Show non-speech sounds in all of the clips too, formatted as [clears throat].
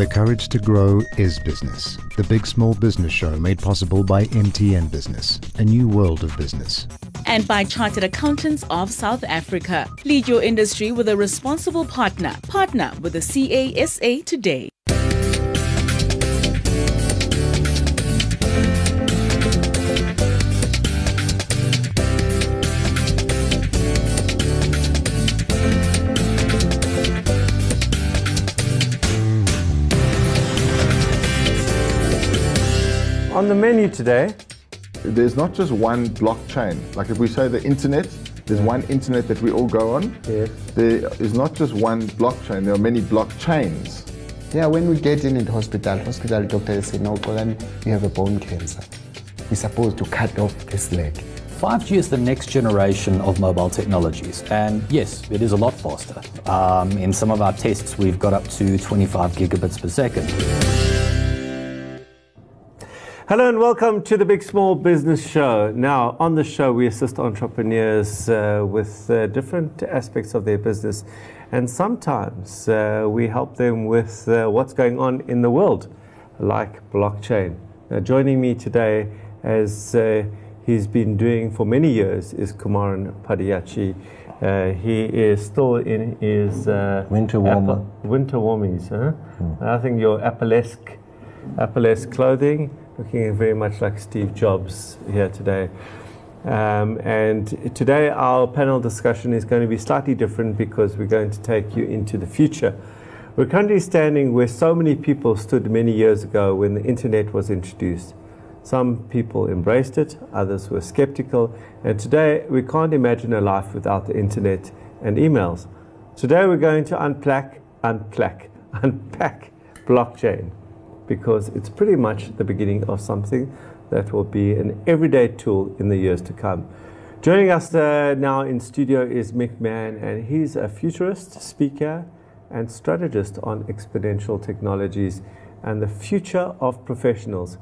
The Courage to Grow is Business, the big small business show made possible by MTN Business, a new world of business. And by Chartered Accountants of South Africa. Lead your industry with a responsible partner. Partner with the CASA today. On the menu today, there's not just one blockchain. Like if we say the internet, there's one internet that we all go on. Yes. There is not just one blockchain, there are many blockchains. Yeah, when we get in the hospital, hospital doctor say, no, Kolan, you have a bone cancer. We're supposed to cut off this leg. 5G is the next generation of mobile technologies, and yes, it is a lot faster. Um, in some of our tests, we've got up to 25 gigabits per second. Hello and welcome to the Big Small Business Show. Now, on the show, we assist entrepreneurs uh, with uh, different aspects of their business, and sometimes uh, we help them with uh, what's going on in the world, like blockchain. Now, joining me today, as uh, he's been doing for many years, is Kumaran Padayachee. Uh, he is still in his winter warmer. Apple, winter warmies. Huh? Hmm. I think your Apple-esque, Apple-esque clothing looking very much like Steve Jobs here today. Um, and today our panel discussion is going to be slightly different because we're going to take you into the future. We're currently standing where so many people stood many years ago when the internet was introduced. Some people embraced it, others were skeptical, and today we can't imagine a life without the internet and emails. Today we're going to unpack, unpack, [laughs] unpack blockchain because it's pretty much the beginning of something that will be an everyday tool in the years to come. Joining us uh, now in studio is Mic Mann, and he's a futurist, speaker, and strategist on exponential technologies and the future of professionals.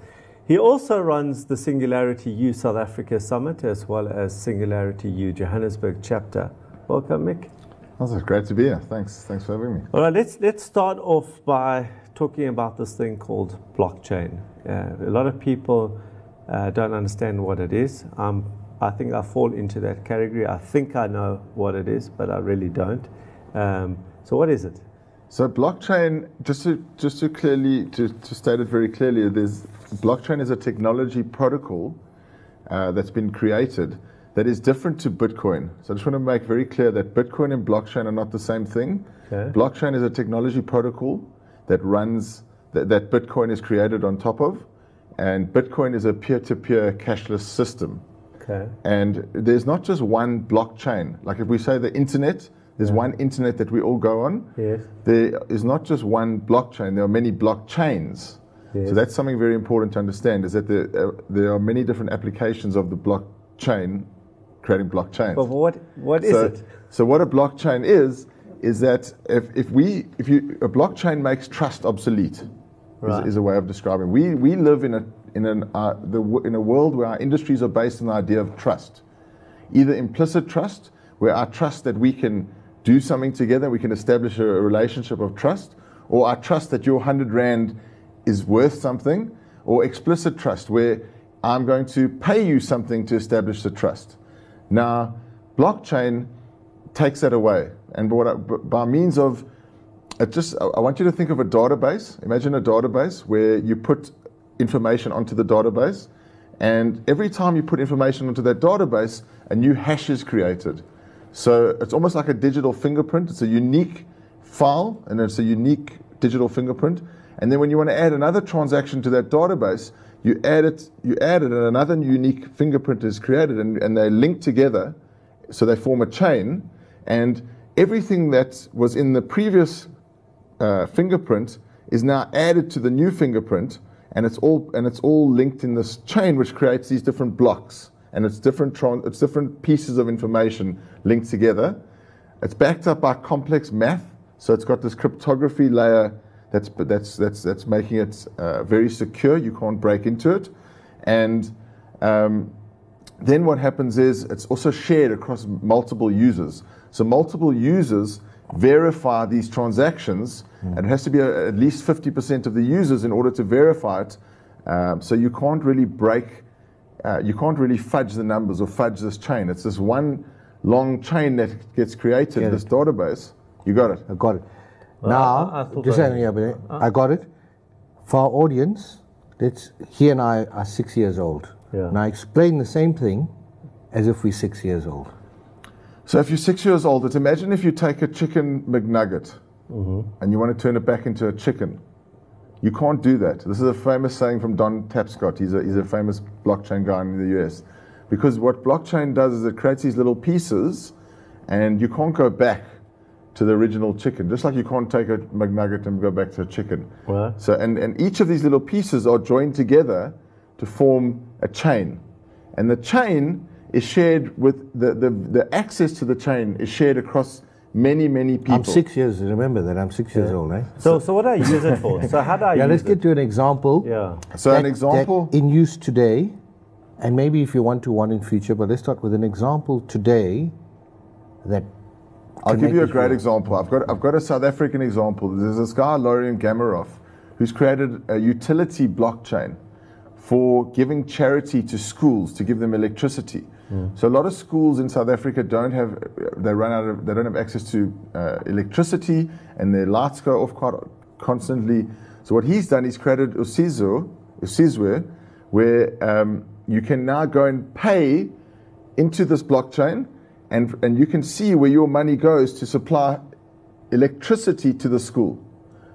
He also runs the Singularity U South Africa Summit as well as Singularity U Johannesburg chapter. Welcome, Mick. That's great to be here. Thanks. Thanks for having me. All right, let's let's start off by talking about this thing called blockchain. Uh, a lot of people uh, don't understand what it is. Um, I think I fall into that category. I think I know what it is, but I really don't. Um, so, what is it? So, blockchain, just to just to clearly to, to state it very clearly, there's blockchain is a technology protocol uh, that's been created that is different to Bitcoin. So, I just want to make very clear that Bitcoin and blockchain are not the same thing. Okay. Blockchain is a technology protocol that runs that, that Bitcoin is created on top of, and Bitcoin is a peer-to-peer cashless system. Okay. And there's not just one blockchain. Like if we say the internet, there's yeah. one internet that we all go on. Yes. There is not just one blockchain. There are many blockchains. Yes. So that's something very important to understand. Is that there, uh, there are many different applications of the blockchain creating blockchains. But what what is so, it? So what a blockchain is is that if, if we if you a blockchain makes trust obsolete right. is, is, a way of describing. We we live in a in an uh, the in a world where our industries are based on the idea of trust, either implicit trust, where our trust that we can do something together, we can establish a, a relationship of trust, or our trust that your hundred rand is worth something, or explicit trust, where I'm going to pay you something to establish the trust. Now, blockchain takes that away. And I, by means of, it just, I want you to think of a database. Imagine a database where you put information onto the database, and every time you put information onto that database, a new hash is created. So it's almost like a digital fingerprint. It's a unique file, and it's a unique digital fingerprint. And then when you want to add another transaction to that database, you add it, you add it, and another unique fingerprint is created, and, and they link together, so they form a chain. And everything that was in the previous uh, fingerprint is now added to the new fingerprint, and it's all and it's all linked in this chain, which creates these different blocks, and it's different tron- it's different pieces of information linked together. It's backed up by complex math, so it's got this cryptography layer that's that's that's that's making it uh, very secure. You can't break into it, and um, then what happens is it's also shared across multiple users. So multiple users verify these transactions, and it has to be a, at least 50% of the users in order to verify it. Um, so you can't really break, uh, you can't really fudge the numbers or fudge this chain. It's this one long chain that gets created, Get this it. database. You got it. I got it. I- now, I thought just I- hang on, yeah, but I got it. For our audience, let's, he and I are six years old. Yeah. Now explain the same thing as if we're six years old. So if you're six years old, it's imagine if you take a chicken McNugget mm-hmm. and you want to turn it back into a chicken. You can't do that. This is a famous saying from Don Tapscott. He's a, he's a famous blockchain guy in the US. Because what blockchain does is it creates these little pieces and you can't go back to the original chicken. Just like you can't take a McNugget and go back to a chicken. So, and, and each of these little pieces are joined together to form a chain. And the chain is shared with the, the, the access to the chain is shared across many, many people. I'm six years, remember that, I'm six years old, eh? So, so what do I use it for? So how do I [laughs] Yeah, use let's it? get to an example. Yeah. So an example- that in use today, and maybe if you want to one in future, but let's start with an example today that I'll give you a great work. example. I've got, I've got a South African example. There's this guy, Lorien Gamaroff, who's created a utility blockchain for giving charity to schools to give them electricity. So a lot of schools in South Africa don't have, they run out of, they don't have access to uh, electricity and their lights go off quite constantly. So what he's done, he's created Usizo, Usizwe, where um, you can now go and pay into this blockchain and, and you can see where your money goes to supply electricity to the school.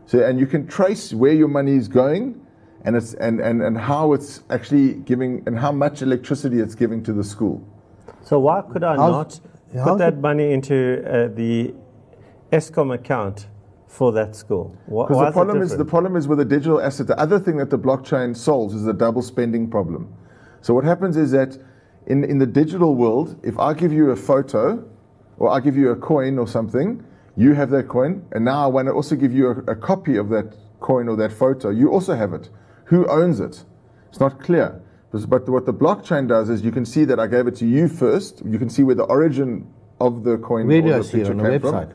So, and you can trace where your money is going and, it's, and, and, and how it's actually giving and how much electricity it's giving to the school. So why could I How's- not put that money into uh, the Eskom account for that school? Because the problem is the problem is with a digital asset. The other thing that the blockchain solves is the double spending problem. So what happens is that in, in the digital world, if I give you a photo or I give you a coin or something, you have that coin, and now I want to also give you a, a copy of that coin or that photo. You also have it. Who owns it? It's not clear. But what the blockchain does is you can see that I gave it to you first. You can see where the origin of the coin Where or the I see it? picture On the came from.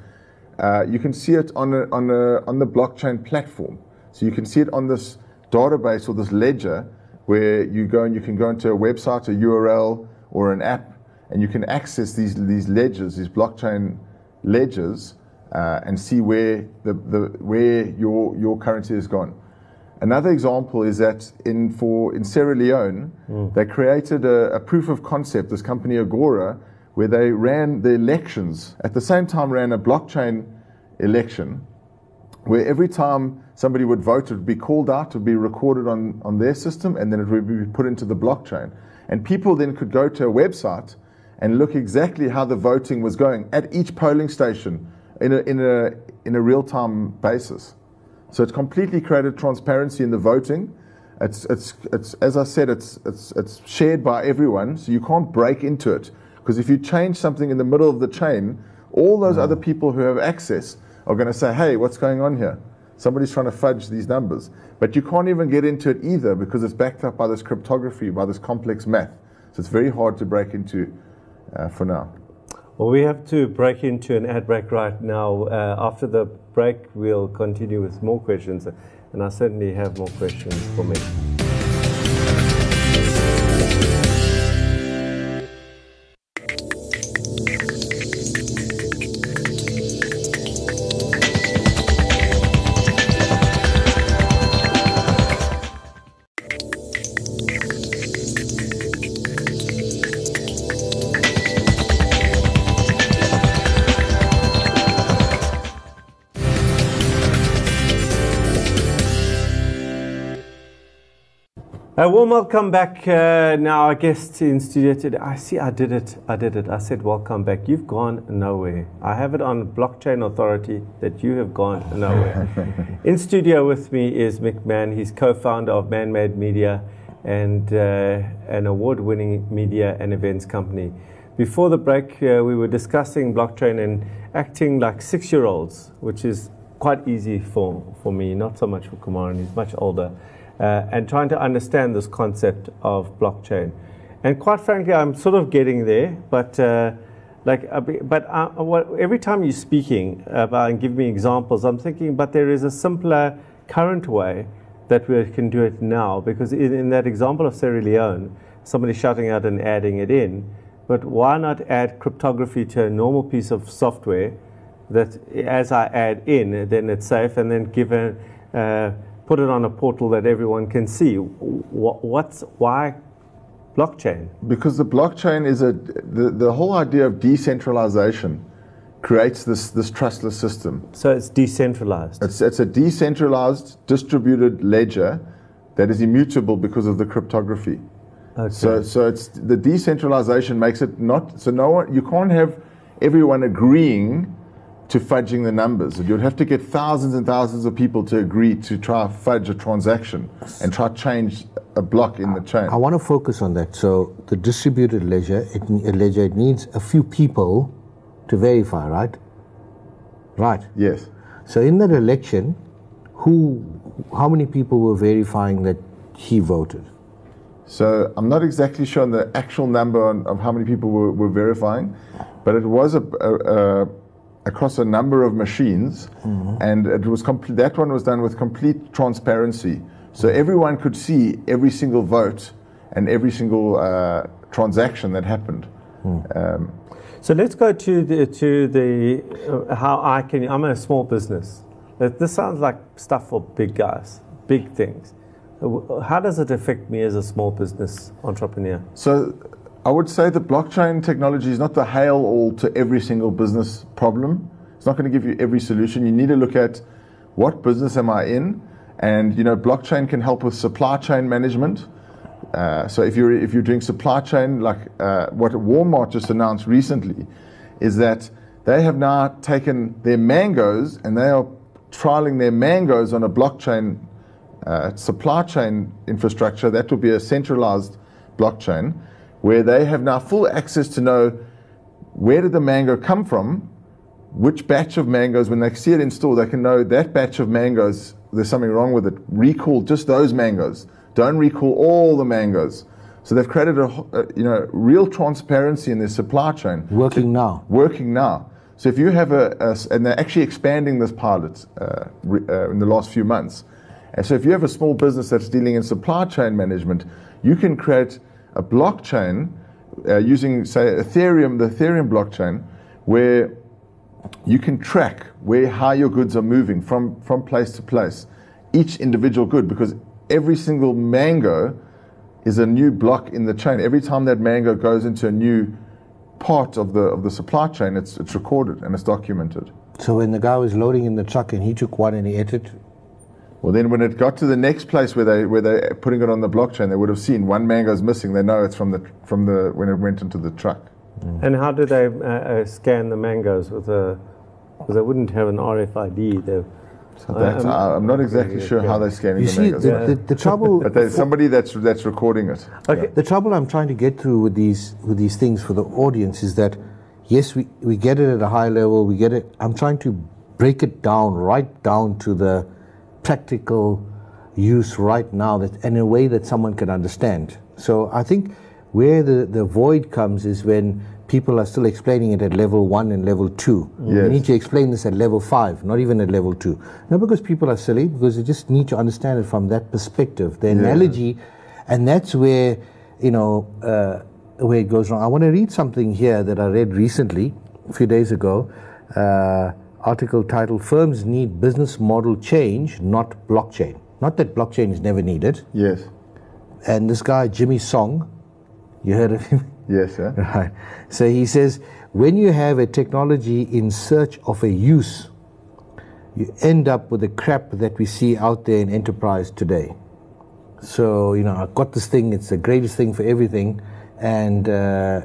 Uh, you can see it on, a, on, a, on the blockchain platform. So you can see it on this database or this ledger where you go and you can go into a website, a URL, or an app, and you can access these, these ledgers, these blockchain ledgers, uh, and see where, the, the, where your, your currency has gone. Another example is that in, for, in Sierra Leone, mm. they created a, a proof of concept, this company Agora, where they ran the elections, at the same time ran a blockchain election, where every time somebody would vote, it would be called out, it would be recorded on, on their system, and then it would be put into the blockchain. And people then could go to a website and look exactly how the voting was going at each polling station in a, in a, in a real time basis. So it's completely created transparency in the voting. It's, it's, it's, as I said, it's, it's, it's shared by everyone, so you can't break into it. Because if you change something in the middle of the chain, all those other people who have access are going to say, hey, what's going on here? Somebody's trying to fudge these numbers. But you can't even get into it either because it's backed up by this cryptography, by this complex math. So it's very hard to break into uh, for now. Well, we have to break into an ad break right now. Uh, after the break, we'll continue with more questions, and I certainly have more questions for me. A warm welcome back. Uh, now, our guest in studio today. I see, I did it. I did it. I said, welcome back. You've gone nowhere. I have it on Blockchain Authority that you have gone nowhere. [laughs] in studio with me is Mic Mann. He's co founder of Mann Made Media and uh, an award winning media and events company. Before the break, uh, we were discussing blockchain and acting like six year olds, which is quite easy for, for me, not so much for Kumar, and he's much older, uh, and trying to understand this concept of blockchain. And quite frankly, I'm sort of getting there, but uh, Like, uh, but uh, every time you're speaking about and give me examples, I'm thinking, but there is a simpler current way that we can do it now. Because in, in that example of Sierra Leone, somebody shutting out and adding it in. But why not add cryptography to a normal piece of software that as I add in, then it's safe, and then given uh, put it on a portal that everyone can see. Wh- What's why blockchain? Because the blockchain is a the, the whole idea of decentralization creates this this trustless system. So it's decentralized. It's it's a decentralized distributed ledger that is immutable because of the cryptography. Okay. So so it's the decentralization makes it not so no one you can't have everyone agreeing to fudging the numbers. You'd have to get thousands and thousands of people to agree to try fudge a transaction and try change a block in the chain. I want to focus on that. So the distributed ledger, it, a ledger, it needs a few people to verify, right? Right. Yes. So in that election, who, how many people were verifying that he voted? So I'm not exactly sure on the actual number on, of how many people were, were verifying, but it was a, a, a across a number of machines, and it was. That one was done with complete transparency, so everyone could see every single vote and every single uh, transaction that happened. Um, So let's go to the to the uh, how I can. I'm a small business. This sounds like stuff for big guys, big things. Uh, How does it affect me as a small business entrepreneur? So I would say that blockchain technology is not the hail all to every single business problem. It's not going to give you every solution. You need to look at what business am I in, and you know blockchain can help with supply chain management. Uh, so if you're if you're doing supply chain, like uh, what Walmart just announced recently, is that they have now taken their mangoes and they are trialing their mangoes on a blockchain uh, supply chain infrastructure. That will be a centralized blockchain where they have now full access to know where did the mango come from, which batch of mangoes, when they see it in store, they can know that batch of mangoes, there's something wrong with it. Recall just those mangoes. Don't recall all the mangoes. So they've created a, a you know real transparency in their supply chain Working now. working now. So if you have a and they're actually expanding this pilot uh, re, uh, in the last few months. And so if you have a small business that's dealing in supply chain management, you can create a blockchain uh, using, say, Ethereum, the Ethereum blockchain, where you can track where how your goods are moving from, from place to place, each individual good, because every single mango is a new block in the chain. Every time that mango goes into a new part of the of the supply chain, it's it's recorded and it's documented. So when the guy was loading in the truck and he took one and he ate it, Well, then when it got to the next place where they where they're putting it on the blockchain, they would have seen one mango's missing. They know it's from the from the when it went into the truck. And how do they uh, uh, scan the mangoes with a? Because they wouldn't have an RFID. They, So that's, Um, I- I'm not exactly sure how they're scanning you the see, mangoes. the, Yeah. the, the trouble. [laughs] but there's somebody that's that's recording it. okay. The trouble I'm trying to get through with these with these things for the audience is that yes, we, we get it at a high level, we get it. I'm trying to break it down right down to the practical use right now that in a way that someone can understand. So I think where the, the void comes is when people are still explaining it at level one and level two. You need to explain this at level five, not even at level two. Not because people are silly, because they just need to understand it from that perspective. The analogy, and that's where, you know, uh, where it goes wrong. I want to read something here that I read recently, a few days ago. Uh, article titled Firms Need Business Model Change, Not Blockchain. Not that blockchain is never needed. Yes, And this guy, Jimmy Song, you heard of him? [laughs] yes, yeah. [laughs] Right. So he says, when you have a technology in search of a use, you end up with the crap that we see out there in enterprise today. So, you know, I've got this thing, it's the greatest thing for everything, and uh,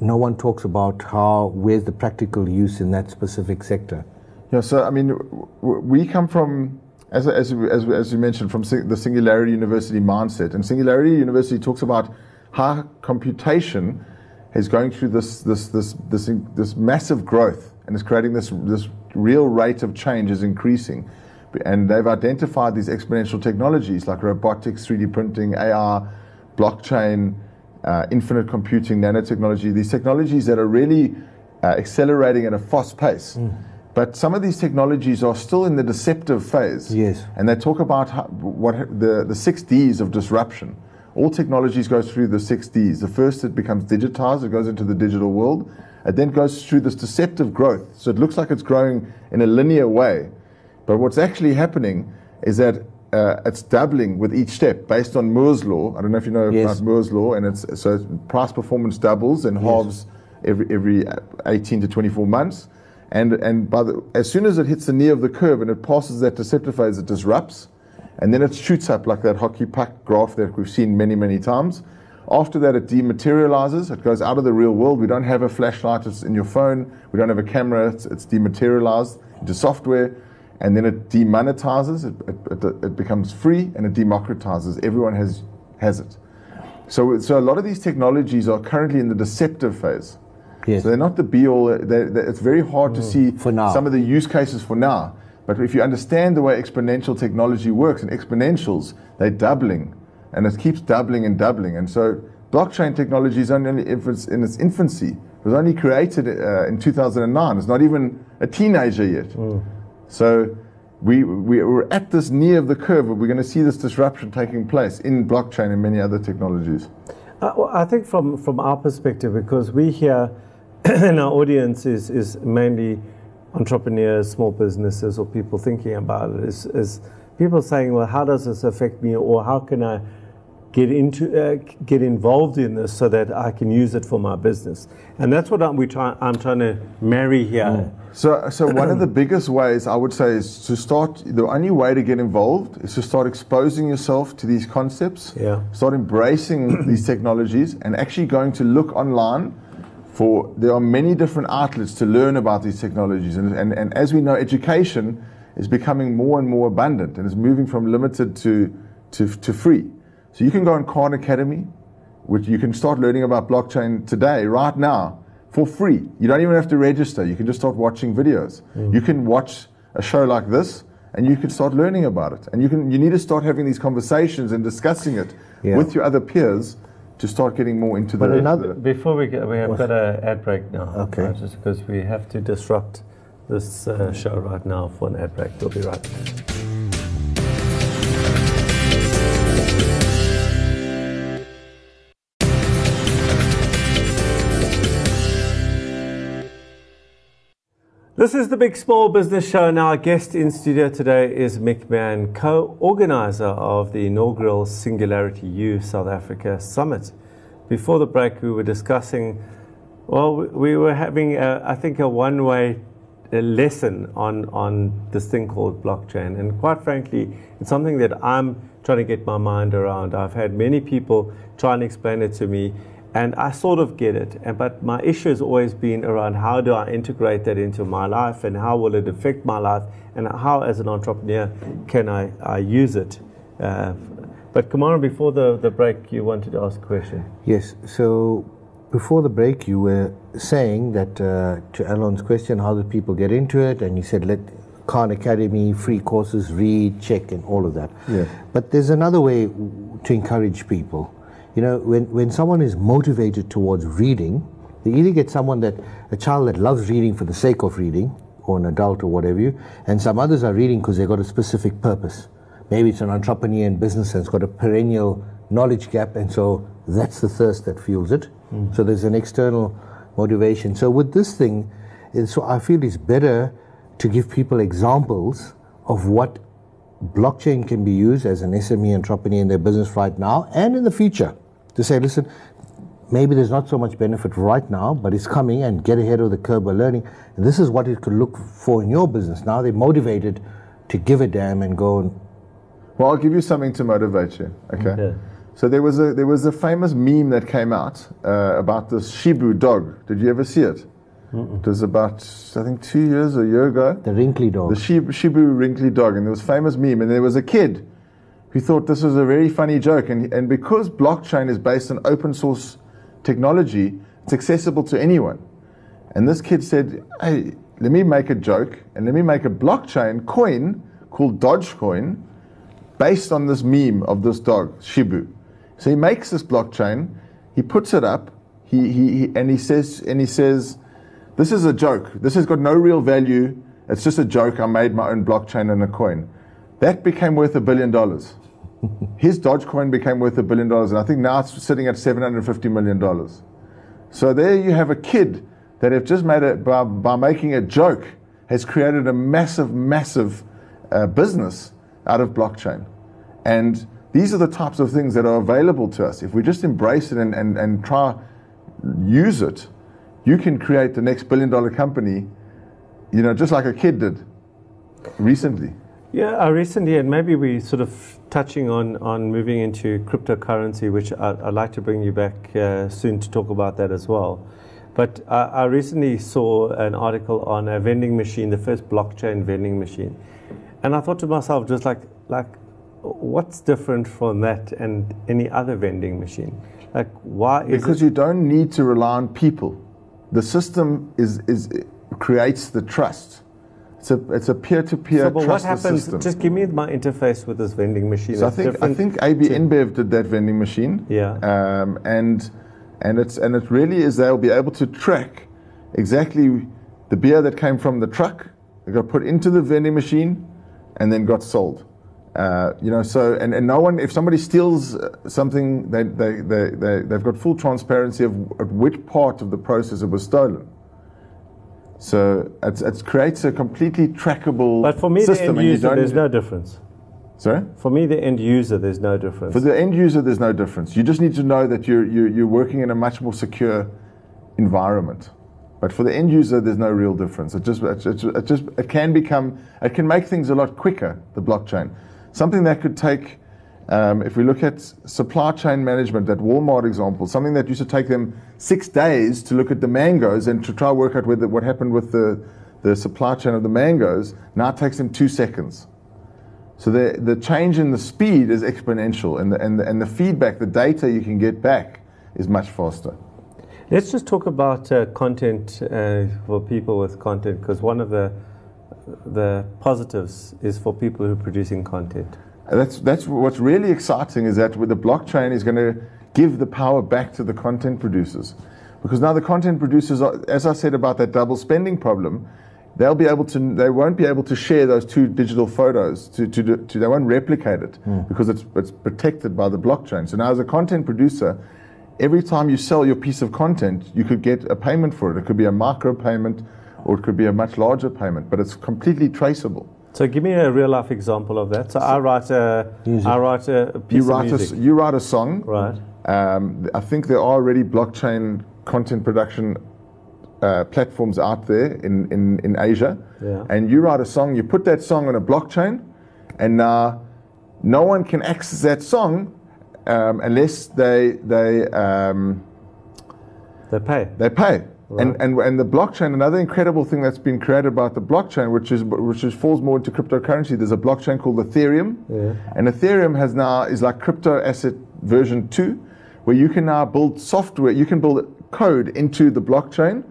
no one talks about how, where's the practical use in that specific sector. Yeah, so I mean, we come from, as, as, as, as you mentioned, from the Singularity University mindset. And Singularity University talks about how computation is going through this, this, this, this, this massive growth and is creating this, this real rate of change is increasing. And they've identified these exponential technologies like robotics, 3D printing, AR, blockchain, uh, infinite computing, nanotechnology, these technologies that are really uh, accelerating at a fast pace. But some of these technologies are still in the deceptive phase. Yes. And they talk about how, what the, the six Ds of disruption. All technologies go through the six Ds. The first, it becomes digitized, it goes into the digital world. It then goes through this deceptive growth. So it looks like it's growing in a linear way. But what's actually happening is that uh, it's doubling with each step based on Moore's law. I don't know if you know Yes. about Moore's law, and it's so price performance doubles and halves every every uh, 18 to 24 months. And and by the, as soon as it hits the knee of the curve and it passes that deceptive phase, it disrupts, and then it shoots up like that hockey puck graph that we've seen many many times. After that, it dematerializes. It goes out of the real world. We don't have a flashlight. It's in your phone. We don't have a camera. It's, it's dematerialized into software and then it demonetizes, it, it, it, becomes free, and it democratizes. Everyone has, has it. So, so a lot of these technologies are currently in the deceptive phase. Yes. So they're not the be all. They're, they're- it's very hard to see For now. some of the use cases for now. But if you understand the way exponential technology works, and exponentials, they're doubling, and it keeps doubling and doubling. And so blockchain technology is only if it's in its infancy. It was only created uh, in 2009. It's not even a teenager yet. So we, we, we're at this near of the curve where we're going to see this disruption taking place in blockchain and many other technologies. Uh, well, I think from, from our perspective, because we here, [clears throat] and our audience is, is mainly entrepreneurs, small businesses, or people thinking about it, is, is people saying, well, how does this affect me, or how can I get into uh, get involved in this so that I can use it for my business? And that's what I'm, we try, I'm trying to marry here. So, so one of the [clears throat] biggest ways I would say is to start. The only way to get involved is to start exposing yourself to these concepts. Yeah. Start embracing [clears throat] these technologies and actually going to look online for. There are many different outlets to learn about these technologies, and and, and as we know, education is becoming more and more abundant and is moving from limited to to, to free. So you can go on Khan Academy, which you can start learning about blockchain today, right now, for free. You don't even have to register. You can just start watching videos. You can watch a show like this, and you can start learning about it. And you can you need to start having these conversations and discussing it Yeah. with your other peers to start getting more into But the. another- Before we get, we have got an ad break now. Okay. uh, just because we have to disrupt this uh, show right now for an ad break. We'll be right back. This is the Big Small Business Show, and our guest in studio today is Mic Mann, co organizer of the inaugural Singularity U South Africa Summit. Before the break, we were discussing, well, we- we were having, a, I think, a one way lesson on, on this thing called blockchain. And quite frankly, it's something that I'm trying to get my mind around. I've had many people try and explain it to me, and I sort of get it. And, but my issue has always been around how do I integrate that into my life and how will it affect my life and how, as an entrepreneur, can I, I use it. Uh, but Kamara, before the, the break, you wanted to ask a question. Yes. So before the break, you were saying that uh, to Alon's question, how do people get into it? And you said let Khan Academy, free courses, read, check, and all of that. Yeah. But there's another way to encourage people. You know, when, when someone is motivated towards reading, they either get someone that, a child that loves reading for the sake of reading, or an adult or whatever you, and some others are reading because they've got a specific purpose. Maybe it's an entrepreneur in business and it's got a perennial knowledge gap, and so that's the thirst that fuels it. Mm. So there's an external motivation. So with this thing, so I feel it's better to give people examples of what blockchain can be used as an SME entrepreneur in their business right now and in the future. To say, listen, maybe there's not so much benefit right now, but it's coming and get ahead of the curve by learning. And this is what it could look for in your business. Now they're motivated to give a damn and go and Well, I'll give you something to motivate you. Okay. Okay. So there was a there was a famous meme that came out uh, about this Shibu dog. Did you ever see it? It was about I think two years or a year ago. the wrinkly dog. The Shibu, Shibu wrinkly dog, and there was a famous meme, and there was a kid who thought this was a very funny joke, and and because blockchain is based on open source technology, it's accessible to anyone. And this kid said, "Hey, let me make a joke, and let me make a blockchain coin called Dogecoin, based on this meme of this dog, Shibu." So he makes this blockchain, he puts it up, he, he, he and he says and he says, this is a joke. This has got no real value. It's just a joke. I made my own blockchain and a coin. That became worth a billion dollars. His Dogecoin became worth a billion dollars, and I think now it's sitting at $750 million. So there you have a kid that have just made it by, by making a joke, has created a massive, massive uh, business out of blockchain. And these are the types of things that are available to us. If we just embrace it and, and, and try use it, you can create the next billion dollar company, you know, just like a kid did recently. Yeah, uh, recently, and maybe we sort of touching on, on moving into cryptocurrency, which I, would like to bring you back uh, soon to talk about that as well. But I, I recently saw an article on a vending machine, the first blockchain vending machine, and I thought to myself, just like like, what's different from that and any other vending machine? Like, why? because you don't need to rely on people. The system is is creates the trust. It's a it's a peer to peer. So, but what happens? System. Just give me my interface with this vending machine. So I think I think AB InBev did that vending machine. Yeah. Um, and and it's and it really is they'll be able to track exactly the beer that came from the truck. It got put into the vending machine, and then got sold. Uh, you know, so and, and no one, if somebody steals uh, something, they, they, they, they, they've got full transparency of at which part of the process it was stolen. So it creates a completely trackable But for me, system the end user, there's no difference. Sorry? For me, the end user, there's no difference. For the end user, there's no difference. You just need to know that you're, you're, you're working in a much more secure environment. But for the end user, there's no real difference. It just, it, it, it just, it can become, it can make things a lot quicker, the blockchain. Something that could take, um, if we look at supply chain management, that Walmart example, something that used to take them six days to look at the mangoes and to try to work out whether, what happened with the, the supply chain of the mangoes, now takes them two seconds. So the, the change in the speed is exponential, and the, and, the, and the feedback, the data you can get back, is much faster. Let's just talk about uh, content uh, for people with content, because one of the the positives is for people who are producing content. That's that's what's really exciting is that with the blockchain is going to give the power back to the content producers, because now the content producers, are, as I said about that double spending problem, they'll be able to they won't be able to share those two digital photos to, to, to they won't replicate it mm. because it's it's protected by the blockchain. So now as a content producer every time you sell your piece of content you could get a payment for it. It could be a micro payment or it could be a much larger payment but it's completely traceable so give me a real life example of that so i write a music. i write a piece you write of music. A, you write a song right um, i think there are already blockchain content production uh, platforms out there in, in, in Asia, yeah. and you write a song, you put that song on a blockchain, and uh, no one can access that song um, unless they they um, they pay. They pay. Right. And, and and the blockchain, another incredible thing that's been created about the blockchain, which is which is falls more into cryptocurrency. There's a blockchain called Ethereum, yeah. and Ethereum has now is like crypto asset version two, where you can now build software, you can build code into the blockchain,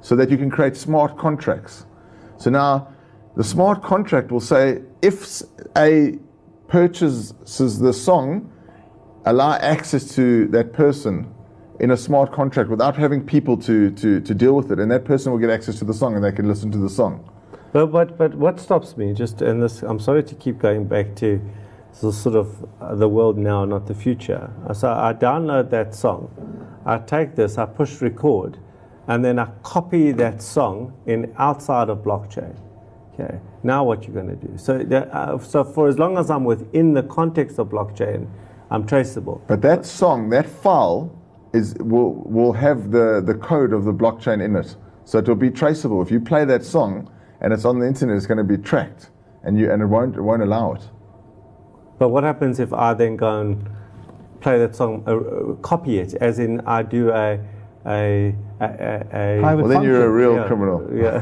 so that you can create smart contracts. So now the smart contract will say if A purchases the song, allow access to that person in a smart contract without having people to, to, to deal with it, and that person will get access to the song and they can listen to the song. But, but, but what stops me, just in this, I'm sorry to keep going back to the sort of uh, the world now, not the future. So I download that song, I take this, I push record, and then I copy that song in outside of blockchain. Okay, now what you're going to do? So, uh, so for as long as I'm within the context of blockchain, I'm traceable. But that song, that file, is will will have the the code of the blockchain in it, so it will be traceable. If you play that song and it's on the internet, it's going to be tracked, and you and it won't it won't allow it. But what happens if I then go and play that song, uh, uh copy it, as in I do a a, a, a, well, then function. you're a real yeah, criminal. Yeah,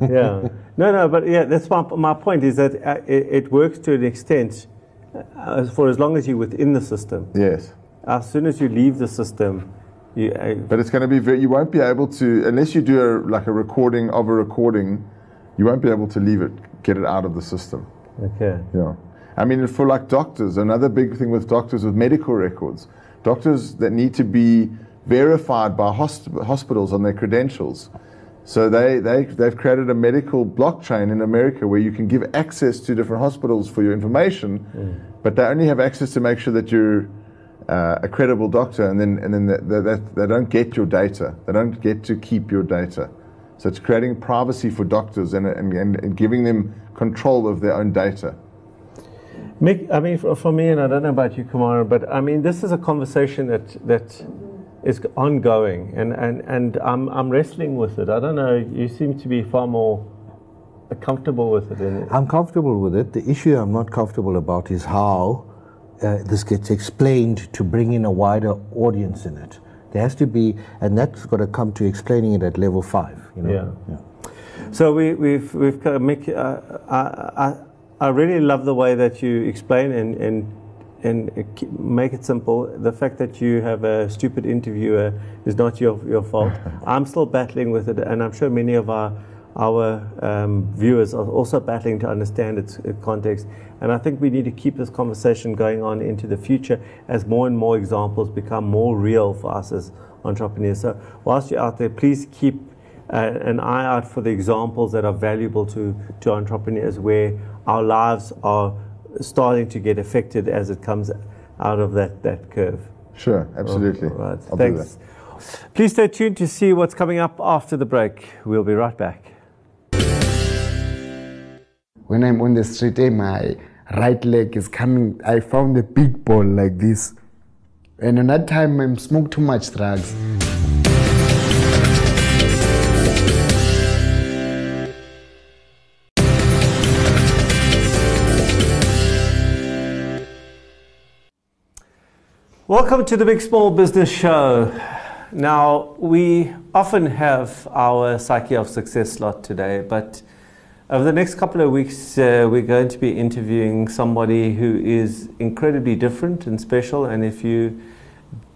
[laughs] [laughs] yeah. No, no, but yeah, that's my my point is that uh, it, it, works to an extent uh, for as long as you're within the system. Yes. As soon as you leave the system, you, uh, but it's going to be very, you won't be able to unless you do a, like a recording of a recording, you won't be able to leave it, get it out of the system. Okay. Yeah. I mean, for like doctors, another big thing with doctors with medical records, doctors that need to be verified by hosp- hospitals on their credentials. So they, they, they've created a medical blockchain in America where you can give access to different hospitals for your information, mm. but they only have access to make sure that you're uh, a credible doctor, and then, and then they, they, they don't get your data. They don't get to keep your data. So it's creating privacy for doctors and, and, and giving them control of their own data. Mic, I mean, for, for, me, and I don't know about you, Kumara, but I mean, this is a conversation that that is ongoing, and, and, and I'm, I'm wrestling with it. I don't know, you seem to be far more comfortable with it. I'm comfortable with it. The issue I'm not comfortable about is how uh, this gets explained to bring in a wider audience in it. There has to be, and that's got to come to explaining it at level five. You know? Yeah. yeah. So we, we've we've got to make. Uh, I, I, I really love the way that you explain and and and make it simple. The fact that you have a stupid interviewer is not your your fault. [laughs] I'm still battling with it, and I'm sure many of our our um, viewers are also battling to understand its context. And I think we need to keep this conversation going on into the future as more and more examples become more real for us as entrepreneurs. So, whilst you're out there, please keep uh, an eye out for the examples that are valuable to, to entrepreneurs where our lives are starting to get affected as it comes out of that, that curve. Sure, absolutely. right. Thanks. Please stay tuned to see what's coming up after the break. We'll be right back. When I'm on the street, eh, my right leg is coming. I found a big ball like this. And at that time, I smoked too much drugs. Welcome to the Big Small Business Show. Now, we often have our Psyche of Success slot today, but over the next couple of weeks, uh, we're going to be interviewing somebody who is incredibly different and special. And if you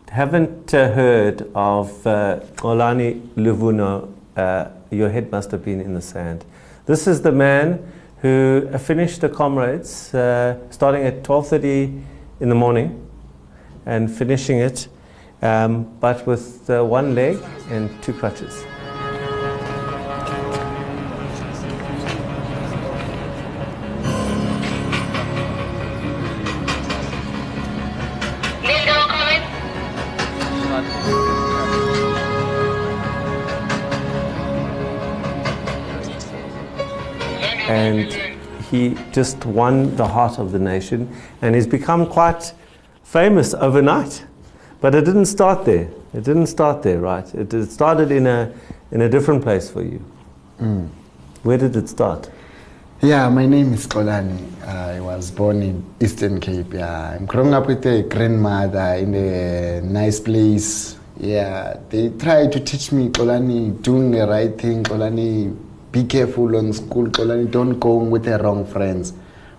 haven't uh, heard of uh, Xolani Luvuno, uh, your head must have been in the sand. This is the man who finished the comrades uh, starting at 12.30 in the morning and finishing it, um, but with uh, one leg and two crutches. And he just won the heart of the nation and he's become quite famous overnight. But it didn't start there. It didn't start there, right? It, it started in a, in a different place for you. Mm. Where did it start? Yeah, my name is Xolani. I was born in Eastern Cape. Yeah, I'm growing up with a grandmother in a nice place. Yeah, they try to teach me, Xolani, doing the right thing. Xolani, be careful on school. Xolani, don't go with the wrong friends.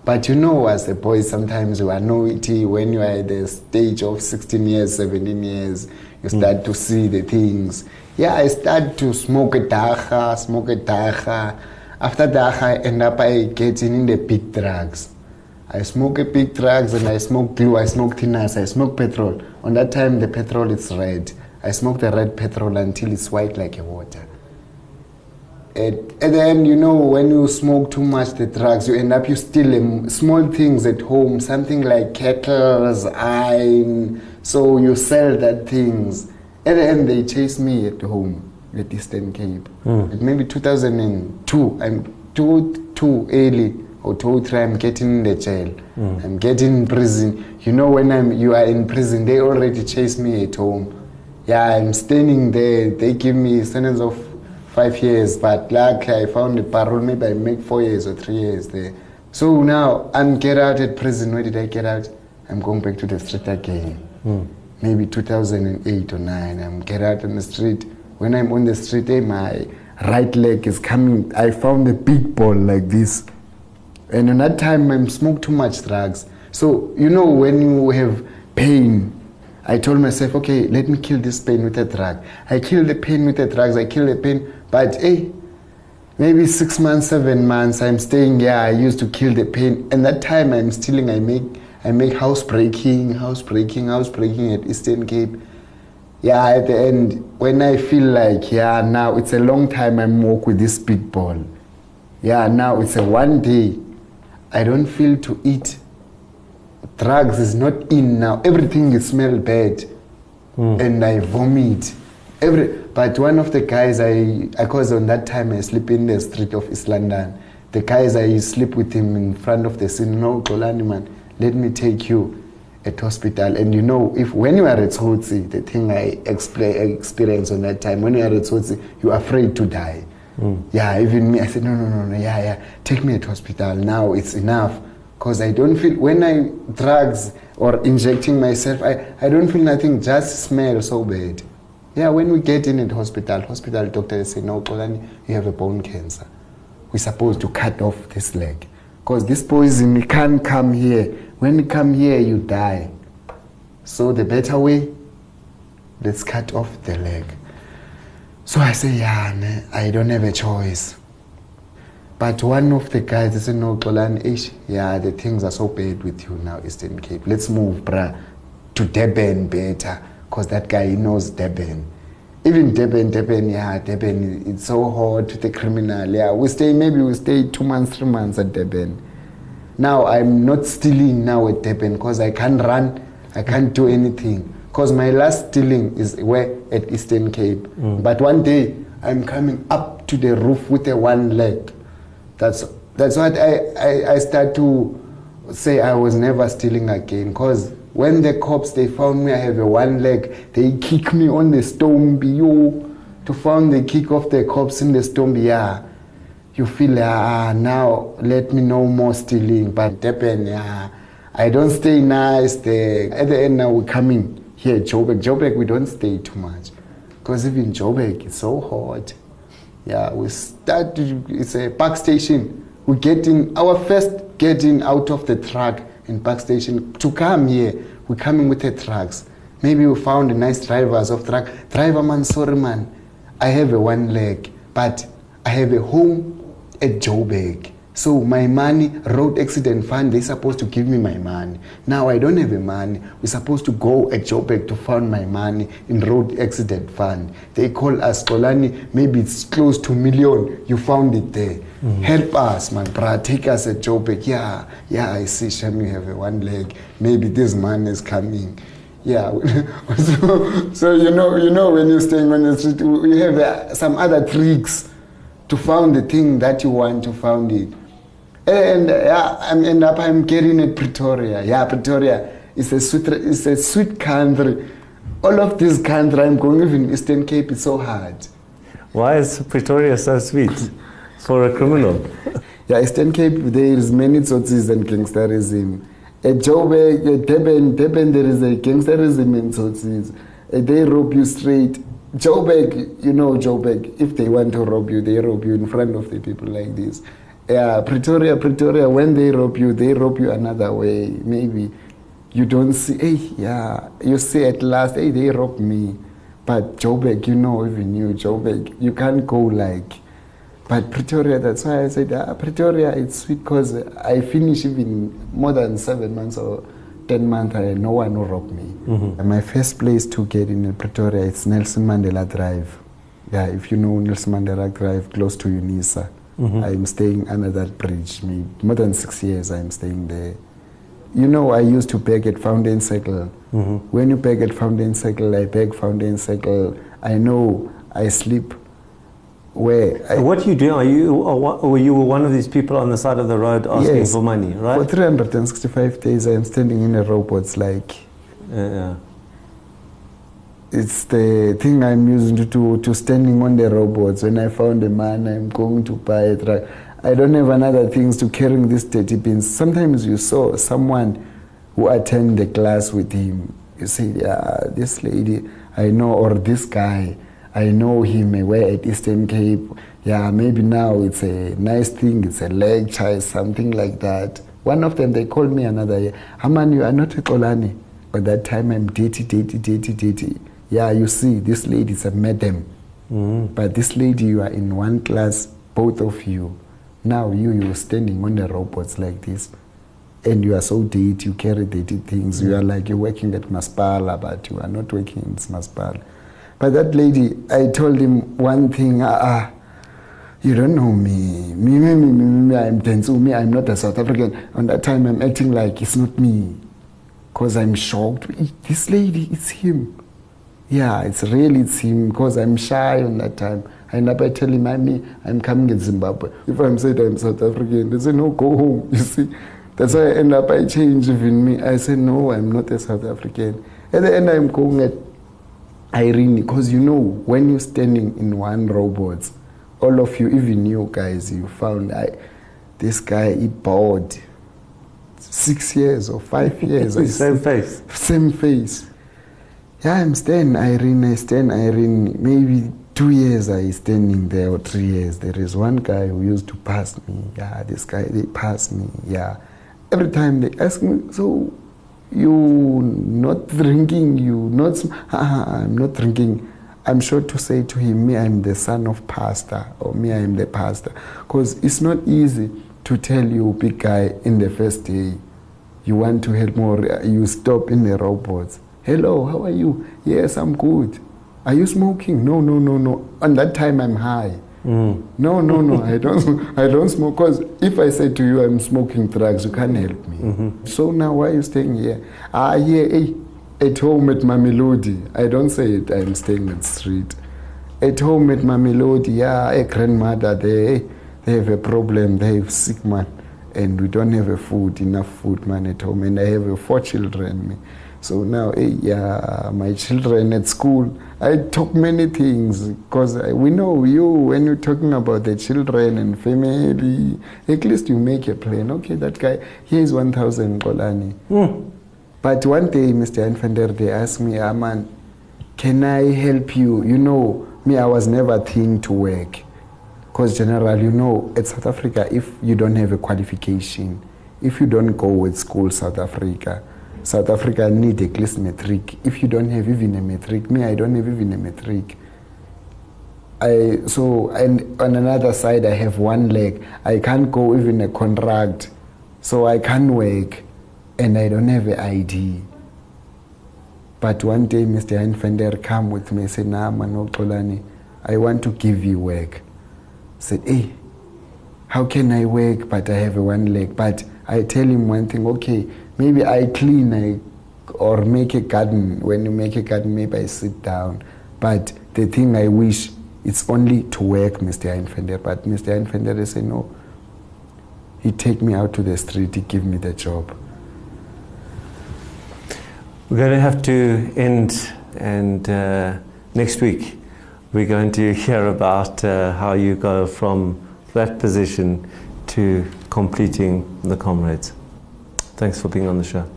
But you know, as a boy, sometimes you are naughty when you are at the stage of 16 years, 17 years, you hmm. start mm. to see the things. Yeah, I start to smoke a dagga, smoke a dagga. After that, I end up I getting in the big drugs. I smoke big drugs and I smoke glue, I smoke thinners, I smoke petrol. On that time, the petrol is red. I smoke the red petrol until it's white like a water. And, then, you know, when you smoke too much the drugs, you end up you steal small things at home, something like kettles, iron. So you sell that things. At the end, they chase me at home at Eastern Cape. Mm. Maybe 2002, I'm too too early or too three, I'm getting in the jail. Mm. I'm getting in prison. You know, when I'm you are in prison, they already chase me at home. Yeah, I'm standing there. They give me sentence of five years, but luckily I found a parole, maybe I make four years or three years there. So now I'm get out at prison. Where did I get out? I'm going back to the street again. Mm. Maybe 2008 or 9. I'm get out on the street. When I'm on the street, eh, my right leg is coming. I found a big ball like this. And at that time, I smoked too much drugs. So, you know, when you have pain, I told myself, okay, let me kill this pain with a drug. I kill the pain with the drugs. I kill the pain but hey, maybe six months, seven months, I'm staying here. I used to kill the pain. And that time I'm stealing, I make I make house breaking, house breaking, house breaking at Eastern Cape. Yeah, at the end, when I feel like, yeah, now it's a long time I'm work with this big ball. Yeah, now it's a one day. I don't feel to eat. Drugs is not in now. Everything is smell bad, hmm. and I vomit. Every but one of the guys I, I cause on that time I sleep in the street of East London. The guys I sleep with him in front of the scene. No, Xolani man, let me take you at hospital. And you know, if when you are at Tsotsi, the thing I experienced on that time, when you are at Tsotsi, you're afraid to die. Mm. Yeah, even me, I said, no, no, no, no, yeah, yeah, take me at hospital. Now it's enough. Because I don't feel, when I drugs or injecting myself, I, I don't feel nothing, just smell so bad. Yeah, when we get in at hospital, hospital doctor say, no, Xolani, you have a bone cancer. We're supposed to cut off this leg. Because this poison, can't come here. When you come here, you die. So the better way, let's cut off the leg. So I say, yeah, I don't have a choice. But one of the guys, said, no, Xolani, ish, yeah, the things are so bad with you now, Eastern Cape. Let's move, bruh, to Deben better. Because that guy, he knows Durban. Even Durban, Durban, yeah, Durban, it's so hard to the criminal. Yeah, we stay, maybe we stay two months, three months at Durban. Now I'm not stealing now at Durban because I can't run, I can't do anything. Because my last stealing is where at Eastern Cape. Mm. But one day I'm coming up to the roof with a one leg. That's that's what I, I, I start to say I was never stealing again. Because when the cops they found me, I have a one leg, they kick me on the stone, yo. To find the kick of the cops in the stone, yeah you feel ah now let me know more stealing. But Durban yeah I don't stay nice at the end now we're coming here Joburg. Joburg we don't stay too much. Because even Joburg it's so hot. Yeah we start it's a park station. We get in our first getting out of the truck in park station to come here. We're coming with the trucks maybe we found nice drivers of truck driver man sorry man. I have a one leg but I have a home at Joburg. So my money, road accident fund, they're supposed to give me my money. Now I don't have a money. We're supposed to go at Joburg to find my money in road accident fund. They call us, Xolani, maybe it's close to million. You found it there. Help us, man, brother. Take us at Joburg. Yeah, yeah, I see, Shem, you have a one leg. Maybe this man is coming. Yeah, [laughs] so, so you know, you know, when you're staying on the street, you have uh, some other tricks to find the thing that you want to find it. And uh, yeah, I'm end up I'm getting at Pretoria. Yeah, Pretoria is a sweet it's a sweet country. All of this country I'm going even Eastern Cape is so hard. Why is Pretoria so sweet for a criminal? [laughs] Yeah, Eastern Cape there is many tsotsis and gangsterism. At Joburg, at Durban, Durban there is a gangsterism and tsotsis. Uh, They rob you straight. Joburg, you know Joburg, if they want to rob you, they rob you in front of the people like this. Yeah, Pretoria, Pretoria, when they rob you, they rob you another way. Maybe you don't see, hey, yeah, you see at last, hey, they robbed me. But Joburg, you know, even you, Joburg, you can't go like. But Pretoria, that's why I said, ah, Pretoria, it's sweet because I finish even more than seven months or 10 months, I, no one will rob me. And my first place to get in Pretoria, it's Nelson Mandela Drive. Yeah, if you know Nelson Mandela Drive, close to Unisa. I'm staying under that bridge. Me, more than six years I'm staying there. You know, I used to beg at Fountain Circle. When you beg at Fountain Circle, I beg Fountain Circle. I know I sleep where I, What you do? Are you were you one of these people on the side of the road asking Yes. for money, right? for 365 days I'm standing in a robot like Uh, yeah. It's the thing I'm using to, to, standing on the robots. When I found a man, I'm going to buy a truck. I don't have another things to carrying these 30 pins. Sometimes you saw someone who attend the class with him. You say, yeah, this lady, I know, or this guy, I know him where at Eastern Cape. Yeah, maybe now it's a nice thing, it's a lecture, it's something like that. One of them, they called me another year, Haman, you are not a Xolani. At that time, I'm dirty, dirty, dirty, dirty. Yeah, you see, this lady is a madam. But this lady, you are in one class, both of you. Now you, you're standing on the robots like this. and you are so dirty, you carry dirty things. You are like you're working at Maspala, but you are not working in Maspala. But that lady, I told him one thing. Ah, uh, you don't know me. Me, me, me, me, me, I'm Denzu. Me, I'm not a South African. On that time, I'm acting like it's not me. Because I'm shocked. This lady, it's him. Yeah, it's really it's him. Because I'm shy on that time. I end up I tell him, I'm, I'm coming in Zimbabwe. If I'm said I'm South African, they say, no, go home. [laughs] You see? That's why I end up, I change even me. I say, no, I'm not a South African. At the end, I'm going at Irene, because you know, when you're standing in one robot, all of you, even you guys, you found I, this guy, he bowed six years or five years. [laughs] same face. Same face. Yeah, I'm staying Irene, I stay stand Irene, maybe two years I standing there or three years. There is one guy who used to pass me. Yeah, this guy, they pass me. Yeah every time they ask me, so you not drinking, you not, [laughs] ah, I'm not drinking. I'm sure to say to him, me, I'm the son of pastor, or me, I'm the pastor. Because it's not easy to tell you, big guy, in the first day, you want to help more, you stop in the robots. Hello, how are you? Yes, I'm good. Are you smoking? No, no, no, no. On that time, I'm high. Mm. No, no, no, I don't. I don't smoke. Cause if I say to you I'm smoking drugs, you can't help me. Mm-hmm. So now why are you staying here? Ah, yeah, hey, at home at Mamelodi. I don't say it. I'm staying at street. At home at Mamelodi, yeah, a grandmother they they have a problem. They have sick man, and we don't have a food enough food man at home, and I have a four children. So now, hey, yeah, my children at school I talk many things because we know you when you're talking about the children and family. At least you make a plan. Okay, that guy here is one thousand Xolani. Mm. But one day, Mr. Infender, they asked me, Aman, can I help you? You know, me, I was never thinking to work. Because, general, you know, at South Africa, if you don't have a qualification, if you don't go with school, South Africa, South Africa need at least matric. If you don't have even a matric, me, I don't have even a matric. I, so, and on another side, I have one leg. I can't go even a contract. So I can't work and I don't have an ID. But one day, Mr. Heinfender come with me and said, Nah, Mano Polani, I want to give you work. I said, Hey, how can I work but I have a one leg? But I tell him one thing, okay, maybe I clean I, or make a garden. When you make a garden, maybe I sit down. But the thing I wish, it's only to work, Mr. Einfender. But Mr. Einfender say no. He take me out to the street, he give me the job. We're going to have to end, and uh, next week we're going to [laughs] hear about uh, how you go from that position to completing the comrades. Thanks for being on the show.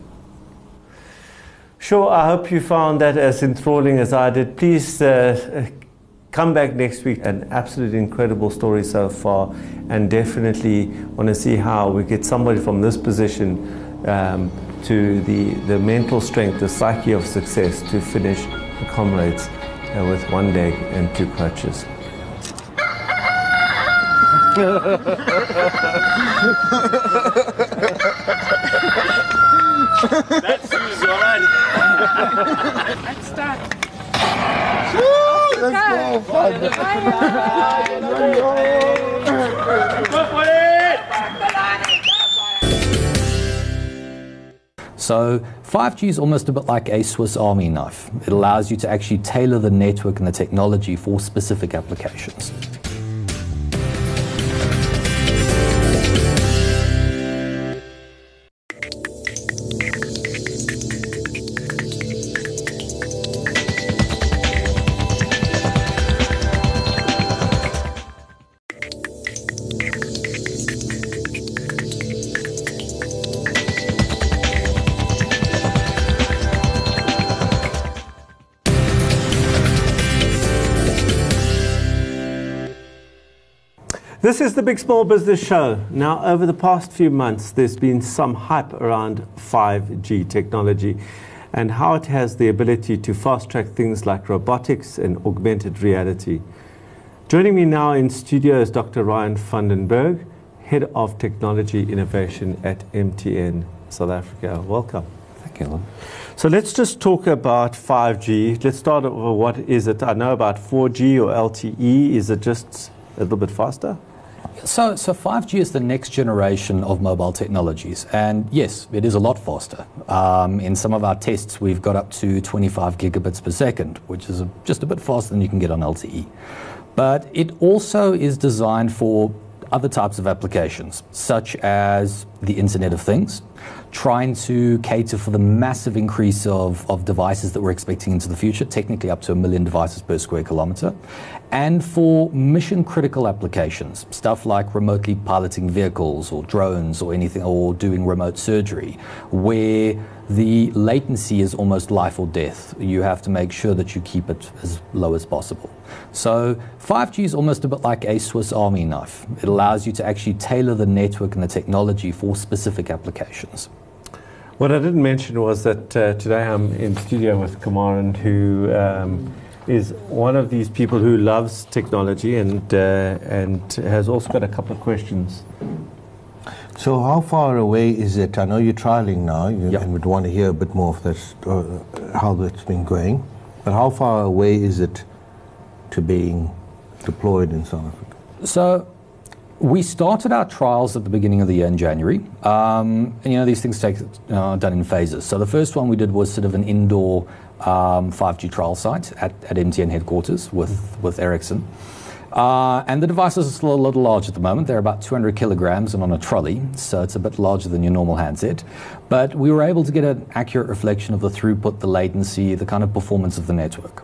Sure, I hope you found that as enthralling as I did. Please uh, come back next week. An absolutely incredible story so far, and definitely want to see how we get somebody from this position um, to the, the mental strength, the psyche of success to finish the comrades uh, with one leg and two crutches. [laughs] That's alright. Let's start. Let's go. Fun. Go for it. So 5G is almost a bit like a Swiss Army knife. It allows you to actually tailor the network and the technology for specific applications. This is the Big Small Business Show. Now, over the past few months, there's been some hype around 5G technology and how it has the ability to fast track things like robotics and augmented reality. Joining me now in studio is Dr. Ryan Van Den Bergh, Head of Technology Innovation at MTN. South Africa. Welcome. Thank you. So let's just talk about 5G. Let's start with what is it? I know about 4G or LTE. Is it just a little bit faster? So, so 5G is the next generation of mobile technologies, and yes, it is a lot faster. Um, in some of our tests, we've got up to 25 gigabits per second, which is just a bit faster than you can get on LTE. But it also is designed for other types of applications, such as the Internet of Things, trying to cater for the massive increase of, of devices that we're expecting into the future, technically up to a million devices per square kilometer, and for mission critical applications, stuff like remotely piloting vehicles or drones or anything, or doing remote surgery, where the latency is almost life or death. You have to make sure that you keep it as low as possible. So 5G is almost a bit like a Swiss Army knife. It allows you to actually tailor the network and the technology for specific applications. What I didn't mention was that uh, today I'm in studio with Kumaran, who um, is one of these people who loves technology and uh, and has also got a couple of questions. So how far away is it? I know you're trialing now, you, Yep. and would want to hear a bit more of this, uh, how that's been going. But how far away is it to being deployed in South Africa? So we started our trials at the beginning of the year in January. Um, and you know, these things take uh, done in phases. So the first one we did was sort of an indoor um, 5G trial site at, at MTN headquarters with, with Ericsson. Uh, and the devices are still a little large at the moment. They're about 200 kilograms and on a trolley, so it's a bit larger than your normal handset. But we were able to get an accurate reflection of the throughput, the latency, the kind of performance of the network.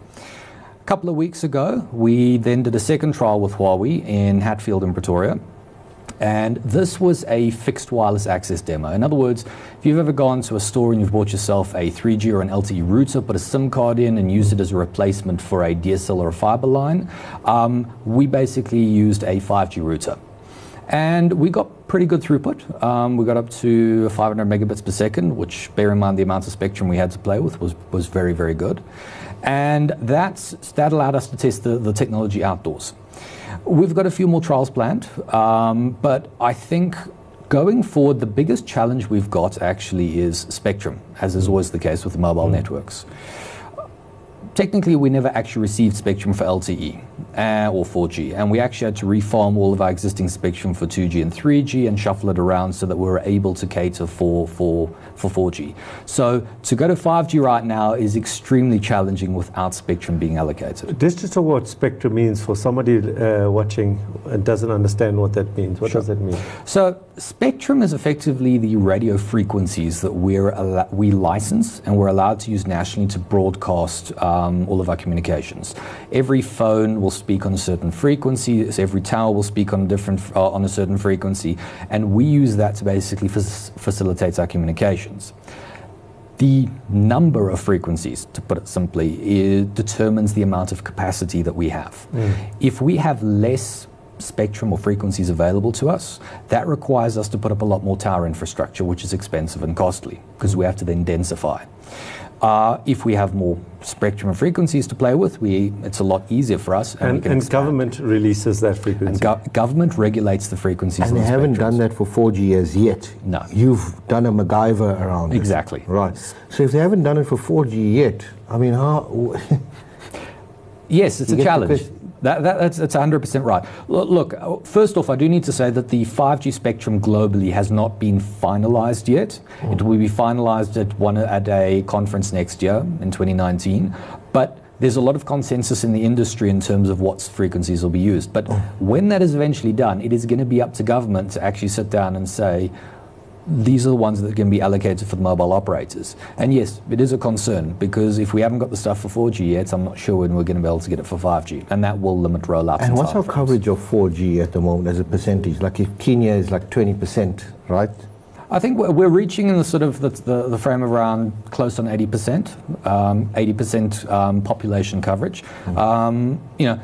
A couple of weeks ago, we then did a second trial with Huawei in Hatfield in Pretoria. And this was a fixed wireless access demo. In other words, if you've ever gone to a store and you've bought yourself a 3G or an LTE router, put a SIM card in, and used it as a replacement for a DSL or a fiber line, um, we basically used a 5G router. And we got pretty good throughput. Um, we got up to 500 megabits per second, which, bear in mind the amount of spectrum we had to play with, was, was very, very good. And that's, that allowed us to test the, the technology outdoors. We've got a few more trials planned, um, but I think going forward, the biggest challenge we've got actually is spectrum, as is always the case with mobile networks. Technically, we never actually received spectrum for LTE uh, or 4G, and we actually had to reform all of our existing spectrum for 2G and 3G and shuffle it around so that we were able to cater for, for, for 4G. So to go to 5G right now is extremely challenging without spectrum being allocated. Talk what spectrum means for somebody uh, watching and doesn't understand what that means. What does that mean? So, spectrum is effectively the radio frequencies that we're al- we license and we're allowed to use nationally to broadcast um, all of our communications. Every phone will speak on a certain frequency. so Every tower will speak on a different uh, on a certain frequency, and we use that to basically fac- facilitate our communications. The number of frequencies, to put it simply, determines the amount of capacity that we have. If we have less spectrum or frequencies available to us, that requires us to put up a lot more tower infrastructure, which is expensive and costly because we have to then densify. Uh, if we have more spectrum and frequencies to play with, we, it's a lot easier for us. we And, and government releases that frequency. And go- government regulates the frequencies. And they the haven't spectrums. done that for 4G as yet. No. You've done a MacGyver around it. Exactly. Right. So if they haven't done it for 4G yet, I mean, how? [laughs] Yes, it's You a challenge. That, that, that's, that's 100% right. Look, look, uh, first off, I do need to say that the 5G spectrum globally has not been finalized yet. It will be finalized at, one, at a conference next year in 2019. But there's a lot of consensus in the industry in terms of what frequencies will be used. But when that is eventually done, it is going to be up to government to actually sit down and say, these are the ones that can be allocated for the mobile operators. And yes, it is a concern because if we haven't got the stuff for 4G yet, I'm not sure when we're going to be able to get it for 5G. And that will limit rollouts. And what's our coverage of 4G at the moment as a percentage? Like if Kenya is like 20%, right? I think we're, we're reaching in the sort of the, the, the frame of around close on 80%, um, 80% um, population coverage. Um, you know,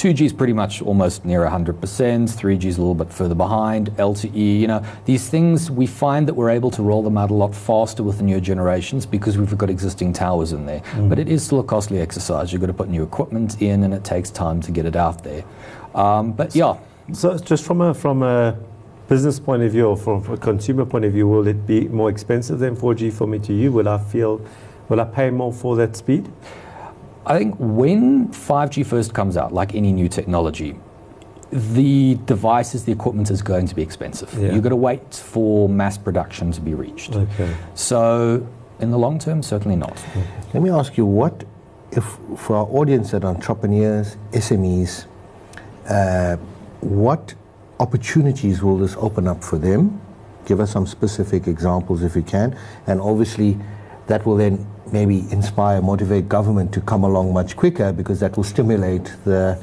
2G is pretty much almost near 100%, 3G is a little bit further behind, LTE, you know, these things, we find that we're able to roll them out a lot faster with the newer generations because we've got existing towers in there. But it is still a costly exercise. You've got to put new equipment in and it takes time to get it out there. Um, but yeah, So just from a from a business point of view or from a consumer point of view, will it be more expensive than 4G for me to use? Will I feel, will I pay more for that speed? I think when 5G first comes out, like any new technology, the devices, the equipment is going to be expensive. Yeah. You've got to wait for mass production to be reached. Okay. So, in the long term, certainly not. Let me ask you, what if for our audience that are entrepreneurs, SMEs, uh, what opportunities will this open up for them? Give us some specific examples if you can, and obviously that will then maybe inspire, motivate government to come along much quicker because that will stimulate the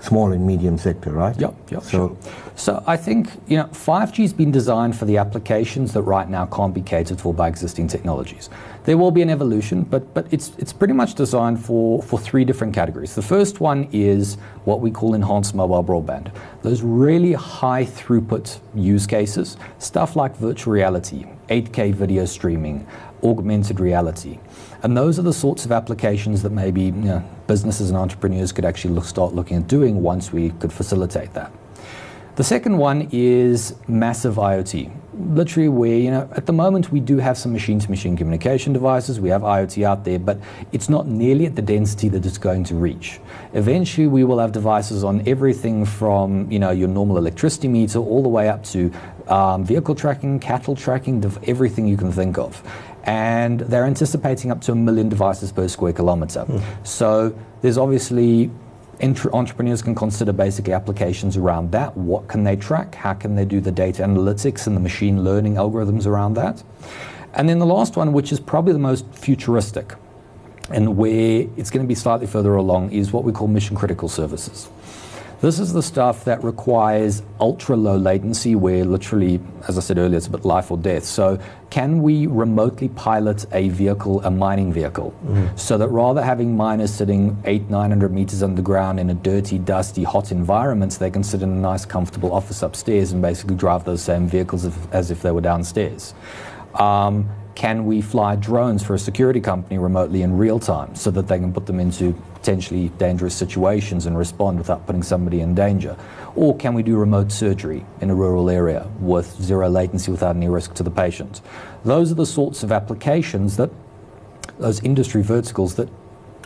small and medium sector, right? Yep, yep, So- sure. So I think you know 5G's been designed for the applications that right now can't be catered for by existing technologies. There will be an evolution, but but it's it's pretty much designed for for three different categories. The first one is what we call enhanced mobile broadband. Those really high throughput use cases, stuff like virtual reality, 8K video streaming, augmented reality. And those are the sorts of applications that maybe you know, businesses and entrepreneurs could actually look, start looking at doing once we could facilitate that. The second one is massive IoT. Literally, where, you know, at the moment we do have some machine to machine communication devices, we have IoT out there, but it's not nearly at the density that it's going to reach. Eventually, we will have devices on everything from, you know, your normal electricity meter all the way up to um, vehicle tracking, cattle tracking, everything you can think of. And they're anticipating up to a million devices per square kilometer. Hmm. So there's obviously entre- entrepreneurs can consider basically applications around that. What can they track? How can they do the data analytics and the machine learning algorithms around that? And then the last one, which is probably the most futuristic and where it's going to be slightly further along, is what we call mission critical services. This is the stuff that requires ultra low latency, where literally, as I said earlier, it's a bit life or death. So, can we remotely pilot a vehicle, a mining vehicle, so that rather having miners sitting eight, 900 meters underground in a dirty, dusty, hot environment, they can sit in a nice, comfortable office upstairs and basically drive those same vehicles as, as if they were downstairs? Um, can we fly drones for a security company remotely in real time so that they can put them into potentially dangerous situations and respond without putting somebody in danger? Or can we do remote surgery in a rural area with zero latency without any risk to the patient? Those are the sorts of applications that those industry verticals that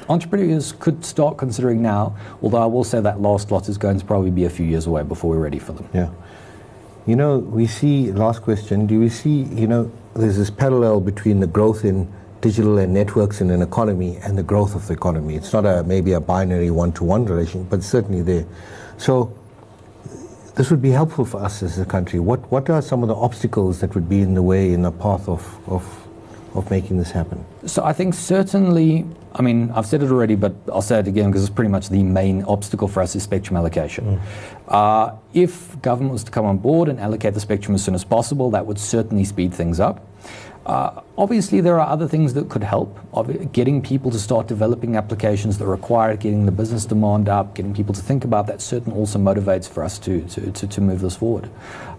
entrepreneurs could start considering now, although I will say that last lot is going to probably be a few years away before we're ready for them. Yeah. You know, we see, last question, do we see, you know, there's this parallel between the growth in digital and networks in an economy and the growth of the economy. It's not a maybe a binary one-to-one relation, but certainly there. So this would be helpful for us as a country. What, what are some of the obstacles that would be in the way, in the path of, of, of making this happen? So I think certainly, I mean, I've said it already, but I'll say it again because it's pretty much the main obstacle for us is spectrum allocation. Uh, if government was to come on board and allocate the spectrum as soon as possible, that would certainly speed things up. Uh, obviously, there are other things that could help. Getting people to start developing applications that require it, getting the business demand up, getting people to think about that certainly also motivates for us to, to, to, to move this forward.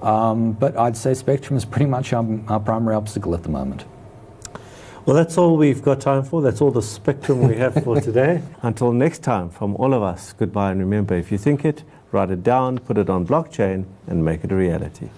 Um, but I'd say spectrum is pretty much our, our primary obstacle at the moment. Well, that's all we've got time for. That's all the spectrum we have for today. [laughs] Until next time, from all of us, goodbye. And remember, if you think it, write it down, put it on blockchain, and make it a reality.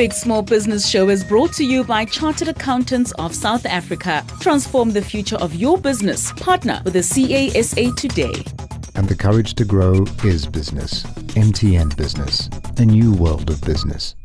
Big Small Business Show is brought to you by Chartered Accountants of South Africa. Transform the future of your business. Partner with the CASA today. And the courage to grow is business. MTN Business, a new world of business.